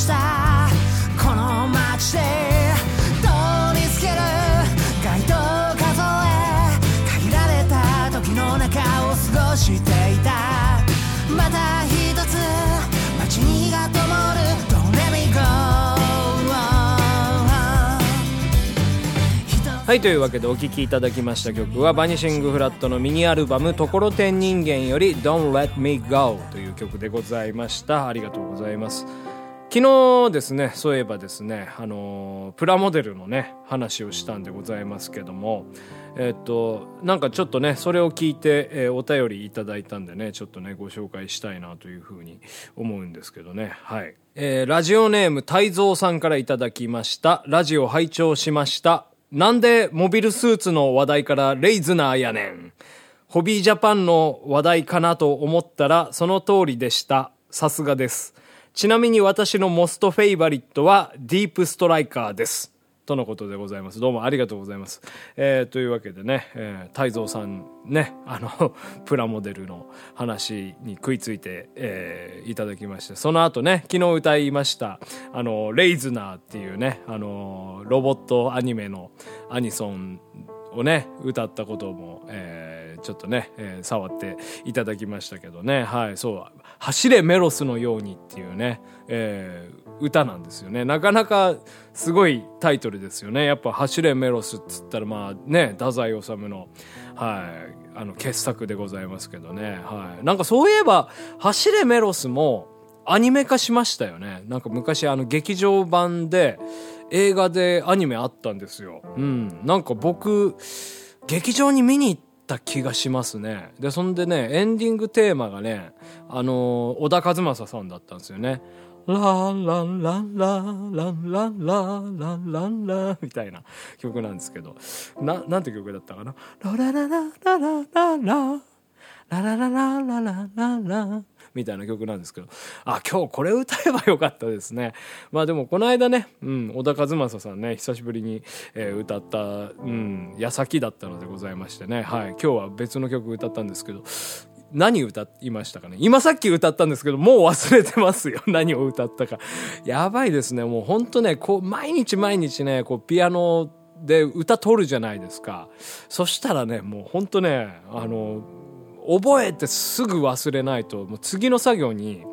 した。この街で取り付ける街灯数え限られた時の中を過ごしていた。また一つ街に火が灯る Don't let me go はいというわけでお聴きいただきました曲はバニシングフラットのミニアルバム「ところてん人間」より「Don't Let Me Go」という曲でございました。ありがとうございます。昨日ですねそういえばですねあのプラモデルのね話をしたんでございますけどもえっとなんかちょっとねそれを聞いて、えーお便りいただいたんでねちょっとねご紹介したいなというふうに思うんですけどね。はい、えーラジオネーム泰造さんからいただきました。ラジオ拝聴しました。なんでモビルスーツの話題からレイズナーやねん。ホビージャパンの話題かなと思ったらその通りでした。さすがです。ちなみに私のモストフェイバリットはディープストライカーです。とのことでございます。どうもありがとうございます。えーというわけでね、えー、太蔵さんね、あの、プラモデルの話に食いついて、えーいただきまして、その後ね、昨日歌いました、あの、レイズナーっていうね、あの、ロボットアニメのアニソンをね歌ったことも、えーちょっとね、えー触っていただきましたけどね。はいそう「走れメロスのように」っていうね、えー歌なんですよね。なかなかすごいタイトルですよね。やっぱ「走れメロス」っつったらまあね太宰治のはいあの傑作でございますけどね。はい。なんかそういえば「走れメロス」もアニメ化しましたよね。なんか昔あの劇場版で映画でアニメあったんですよ。うん。なんか僕劇場に見に行った気がしますね。でそんでねエンディングテーマがねあの小田和正さんだったんですよね。ランランランランランランランランランランみたいな曲なんですけどななんて曲だったかなララララララララララララララララみたいな曲なんですけど。あ今日これ歌えばよかったですね。まあでもこの間ね、うん、小田和正さんね久しぶりに、えー歌った、うん、矢先だったのでございましてね、はい、今日は別の曲歌ったんですけど何歌いましたかね？今さっき歌ったんですけどもう忘れてますよ。何を歌ったか。やばいですね。もうほんとねこう毎日毎日ねこうピアノで歌取るじゃないですか。そしたらねもうほんとねあの覚えてすぐ忘れないともう次の作業に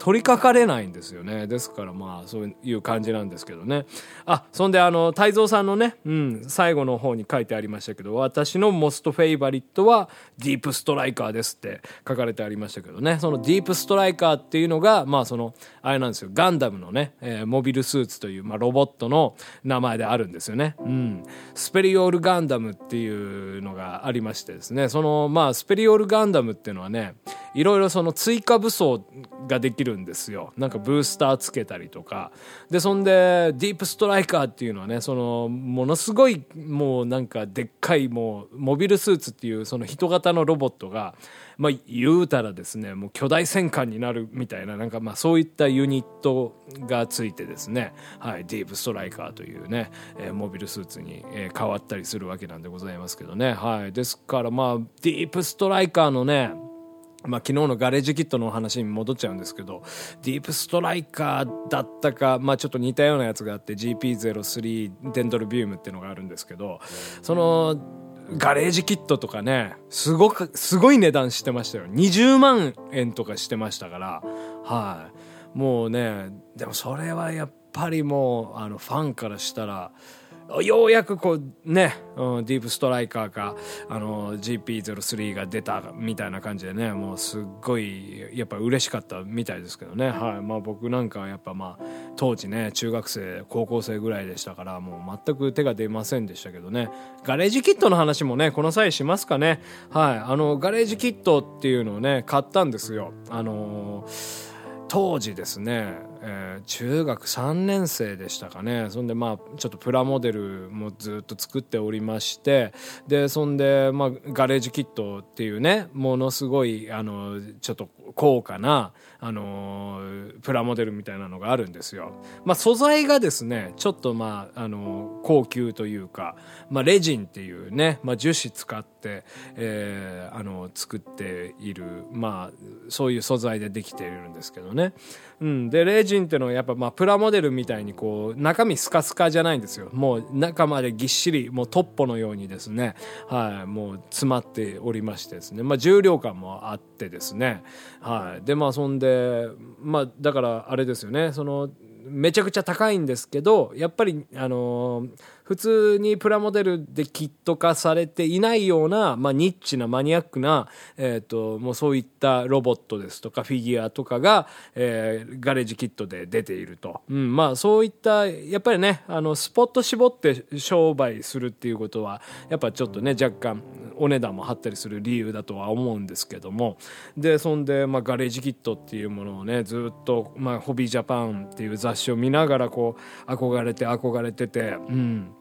取り掛かれないんですよね。ですからまあそういう感じなんですけどね。あそんであの泰造さんのね、うん、最後の方に書いてありましたけど私の most favorite はディープストライカーですって書かれてありましたけどね。そのディープストライカーっていうのがまあそのあれなんですよ。ガンダムのね、えーモビルスーツという、まあ、ロボットの名前であるんですよね、うん、スペリオールガンダムっていうのがありましてですね。そのまあスペリオールガンダムっていうのはねいろいろその追加武装ができるんですよ。なんかブースターつけたりとか。でそんでディープストライカーっていうのはねそのものすごいもうなんかでっかいもうモビルスーツっていうその人型のロボットがまあ言うたらですねもう巨大戦艦になるみたいななんかまあそういったユニットがついてですねはいディープストライカーというね、えーモビルスーツに、えー変わったりするわけなんでございますけどね。はいですからまあディープストライカーのねまあ、昨日のガレージキットのお話に戻っちゃうんですけどディープストライカーだったか、まあ、ちょっと似たようなやつがあって GP03 デンドルビウムっていうのがあるんですけどそのガレージキットとかねすごくすごい値段してましたよ。20万円とかしてましたからはい。もうねでもそれはやっぱりもうあのファンからしたらようやくこうね、うん、ディープストライカーかあの GP03 が出たみたいな感じでねもうすっごいやっぱ嬉しかったみたいですけどね、はい。まあ、僕なんかはやっぱまあ当時ね中学生高校生ぐらいでしたからもう全く手が出ませんでしたけどね。ガレージキットの話もねこの際しますかね。はい。あのガレージキットっていうのをね買ったんですよ。あのー当時ですね、えー中学3年生でしたかねそんでまあちょっとプラモデルもずっと作っておりましてでそんで、まあ、ガレージキットっていうねものすごいあのちょっと高価なあのプラモデルみたいなのがあるんですよ。まあ、素材がですねちょっとまああの高級というか、まあ、レジンっていうね、まあ、樹脂使って、えーあの作っているまあそういう素材でできているんですけどね。うん、でレ人ってのはやっぱまあプラモデルみたいにこう中身スカスカじゃないんですよ。もう中までぎっしりもうトッポのようにですね。はいもう詰まっておりましてですね。まあ重量感もあってですね。はい。でまあそんでまあだからあれですよね。そのめちゃくちゃ高いんですけどやっぱりあのー普通にプラモデルでキット化されていないような、まあ、ニッチなマニアックな、えー、ともうそういったロボットですとかフィギュアとかが、えーガレージキットで出ていると、うんまあ、そういったやっぱりねあのスポット絞って商売するっていうことはやっぱちょっとね若干お値段も張ったりする理由だとは思うんですけども。でそんで、まあ、ガレージキットっていうものをねずっと、まあ、ホビージャパンっていう雑誌を見ながらこう憧れて憧れててうん。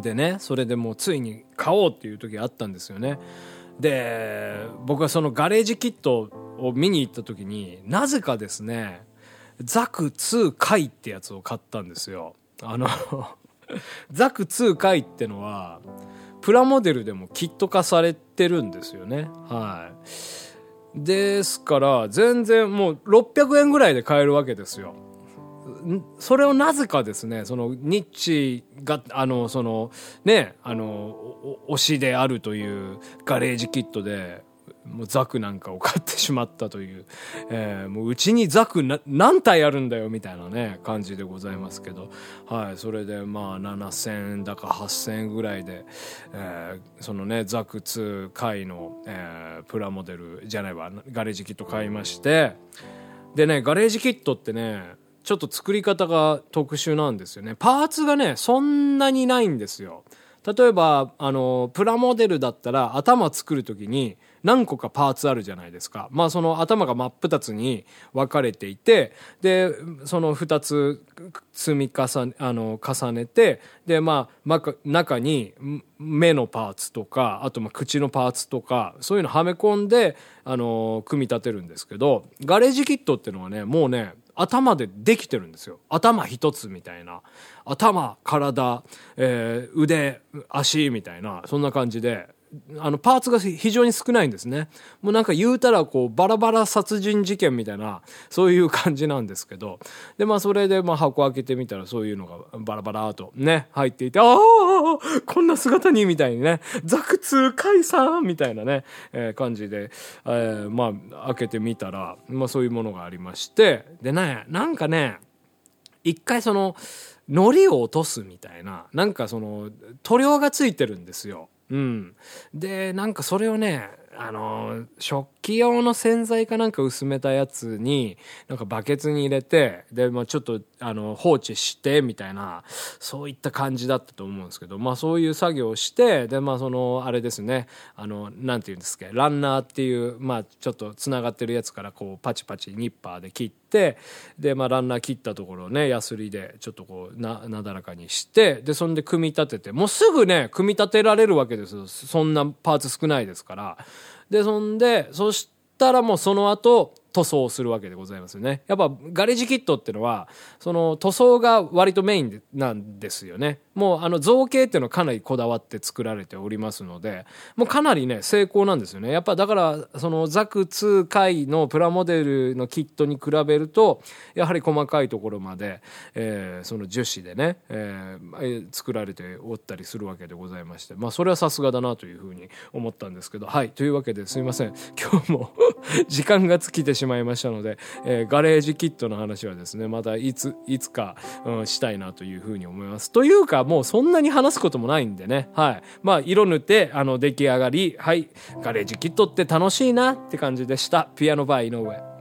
でねそれでもうついに買おうっていう時あったんですよね。で僕はそのガレージキットを見に行った時になぜかですねザク2回ってやつを買ったんですよ。あの ザク2回ってのはプラモデルでもキット化されてるんですよね。はい。ですから全然もう600円ぐらいで買えるわけですよ。それをなぜかですねそのニッチがあのそのねあの推しであるというガレージキットでもうザクなんかを買ってしまったという、えーもううちにザク何体あるんだよみたいなね感じでございますけど、はい、それでまあ7000円だか8000円ぐらいで、えーそのねザク2回の、えープラモデルじゃないわガレージキット買いましてでねガレージキットってねちょっと作り方が特殊なんですよね。パーツがねそんなにないんですよ。例えばあのプラモデルだったら頭作る時に何個かパーツあるじゃないですか。まあその頭が真っ二つに分かれていてでその二つ積み重ねあの重ねてでまあ中に目のパーツとかあとまあ口のパーツとかそういうのはめ込んであの組み立てるんですけどガレージキットっていうのはねもうね頭でできてるんですよ。頭一つみたいな。頭体、えー腕足みたいなそんな感じで。あのパーツが非常に少ないんですね。もうなんか言うたらこうバラバラ殺人事件みたいなそういう感じなんですけど。でまあそれでまあ箱開けてみたらそういうのがバラバラとね入っていてああこんな姿にみたいにねザクツ解散みたいなね、えー感じで、えーまあ開けてみたら、まあ、そういうものがありまして。でねなんかね一回その糊を落とすみたいななんかその塗料がついてるんですよ。うん、でなんかそれをねあの食器用の洗剤かなんか薄めたやつになんかバケツに入れてで、まあ、ちょっとあの放置してみたいなそういった感じだったと思うんですけど、まあ、そういう作業をしてで、まあ、そのあれですねあのなんていうんですかランナーっていう、まあ、ちょっとつながってるやつからこうパチパチニッパーで切ってで、まあ、ランナー切ったところをねヤスリでちょっとこうななだらかにしてでそんで組み立ててもうすぐね組み立てられるわけですよ。そんなパーツ少ないですから。でそんでそしたらもうその後塗装をするわけでございますよね。やっぱガレージキットっていうのはその塗装が割とメインなんですよね。もうあの造形っていうのはかなりこだわって作られておりますのでもうかなりね成功なんですよね。やっぱだからそのザク2回のプラモデルのキットに比べるとやはり細かいところまで、えーその樹脂でね、え作られておったりするわけでございまして。まあそれはさすがだなというふうに思ったんですけど。はいというわけですいません。今日も 時間が尽きてししまいましたので、えー、ガレージキットの話はですね、またいつ、いつか、うん、したいなというふうに思います。というか、もうそんなに話すこともないんでね。はい。まあ、色塗って、あの、出来上がり、はい、ガレージキットって楽しいなって感じでした。ピアノバー井上。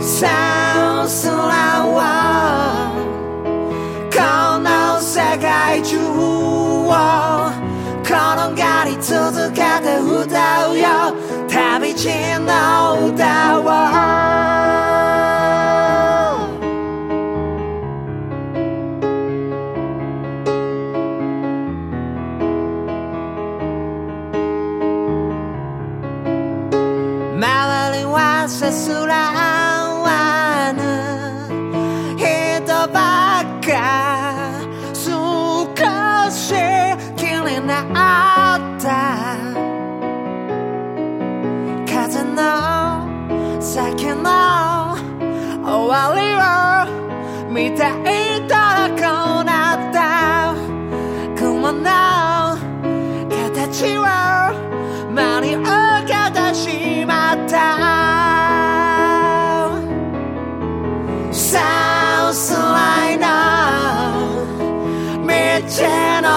さあ、空旅路の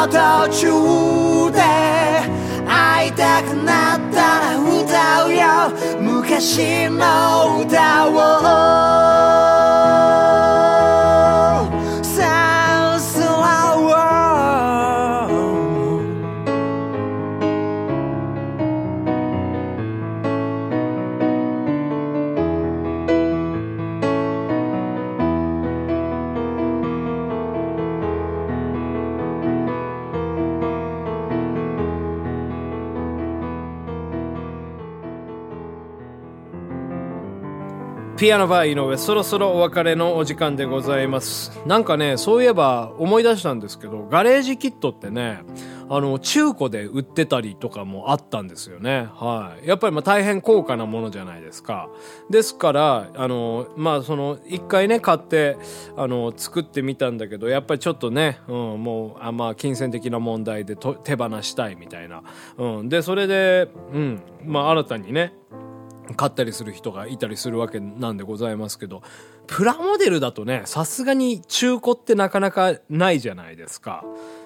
途中で会いたくなったら歌うよ。昔の歌を。ピアノバー井上、そろそろお別れのお時間でございます。なんかね、そういえば思い出したんですけど、ガレージキットってね、あの、中古で売ってたりとかもあったんですよね。はい。やっぱりまあ大変高価なものじゃないですか。ですから、あの、まあその、一回ね、買って、あの、作ってみたんだけど、やっぱりちょっとね、うん、もう、あまあ金銭的な問題で手放したいみたいな。うん。で、それで、うん、まあ新たにね、買ったりする人がいたりするわけなんでございますけど、プラモデルだとね、さすがに中古ってなかなかないじゃないですか。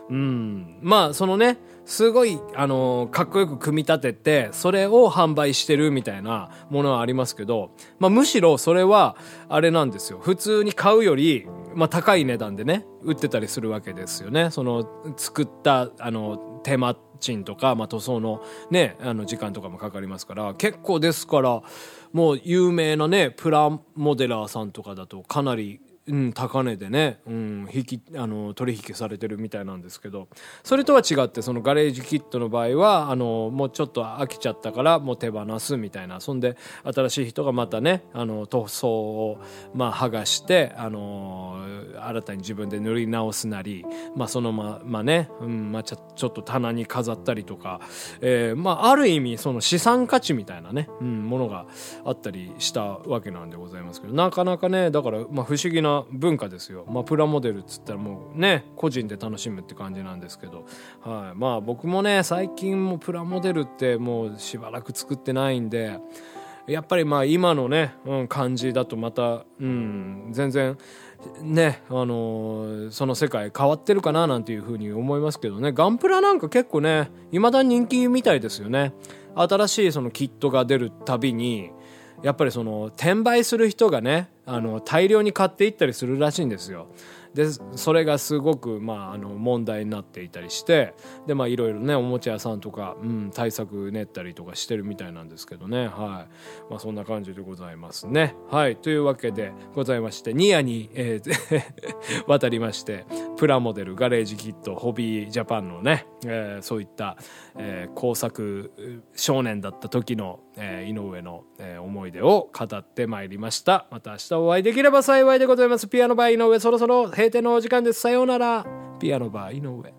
うん。まあ、そのね、すごい、あのー、かっこよく組み立てて、それを販売してるみたいなものはありますけど、まあ、むしろそれは、あれなんですよ。普通に買うより、まあ、高い値段でね、売ってたりするわけですよね。その、作った、あの、手間賃とか、まあ、塗装のね、あの、時間とかもかかりますから、結構ですから、もう有名なね、プラモデラーさんとかだとかなりうん、高値でね、うん、引き、あの、取引されてるみたいなんですけど、それとは違って、そのガレージキットの場合は、あの、もうちょっと飽きちゃったから、もう手放すみたいな、そんで、新しい人がまたね、あの、塗装を、まあ、剥がして、あの、新たに自分で塗り直すなり、まあ、そのままね、うん、まあ、ちょちょっと棚に飾ったりとか、えー、まあ、ある意味、その資産価値みたいなね、うん、ものがあったりしたわけなんでございますけど、なかなかね、だから、まあ、不思議な文化ですよ、まあ、プラモデルっつったらもうね個人で楽しむって感じなんですけど、はい、まあ僕もね最近もプラモデルってもうしばらく作ってないんでやっぱりまあ今のね、うん、感じだとまた、うん、全然ね、あのー、その世界変わってるかななんていうふうに思いますけどねガンプラなんか結構ね未だに人気みたいですよね新しいそのキットが出るたびにやっぱりその転売する人がねあの大量に買っていったりするらしいんですよ。でそれがすごく、まあ、あの問題になっていたりしてでまあいろいろねおもちゃ屋さんとか、うん、対策練ったりとかしてるみたいなんですけどね。はい。まあそんな感じでございますね。はい。というわけでございましてニアに、えー、渡りましてプラモデルガレージキットホビージャパンのね、えー、そういった、えー、工作少年だった時の、えー、井上の、えー、思い出を語ってまいりました。また明日お会いできれば幸いでございます。ピアノバー井上そろそろ閉店のお時間です。さようなら。ピアノバー井上。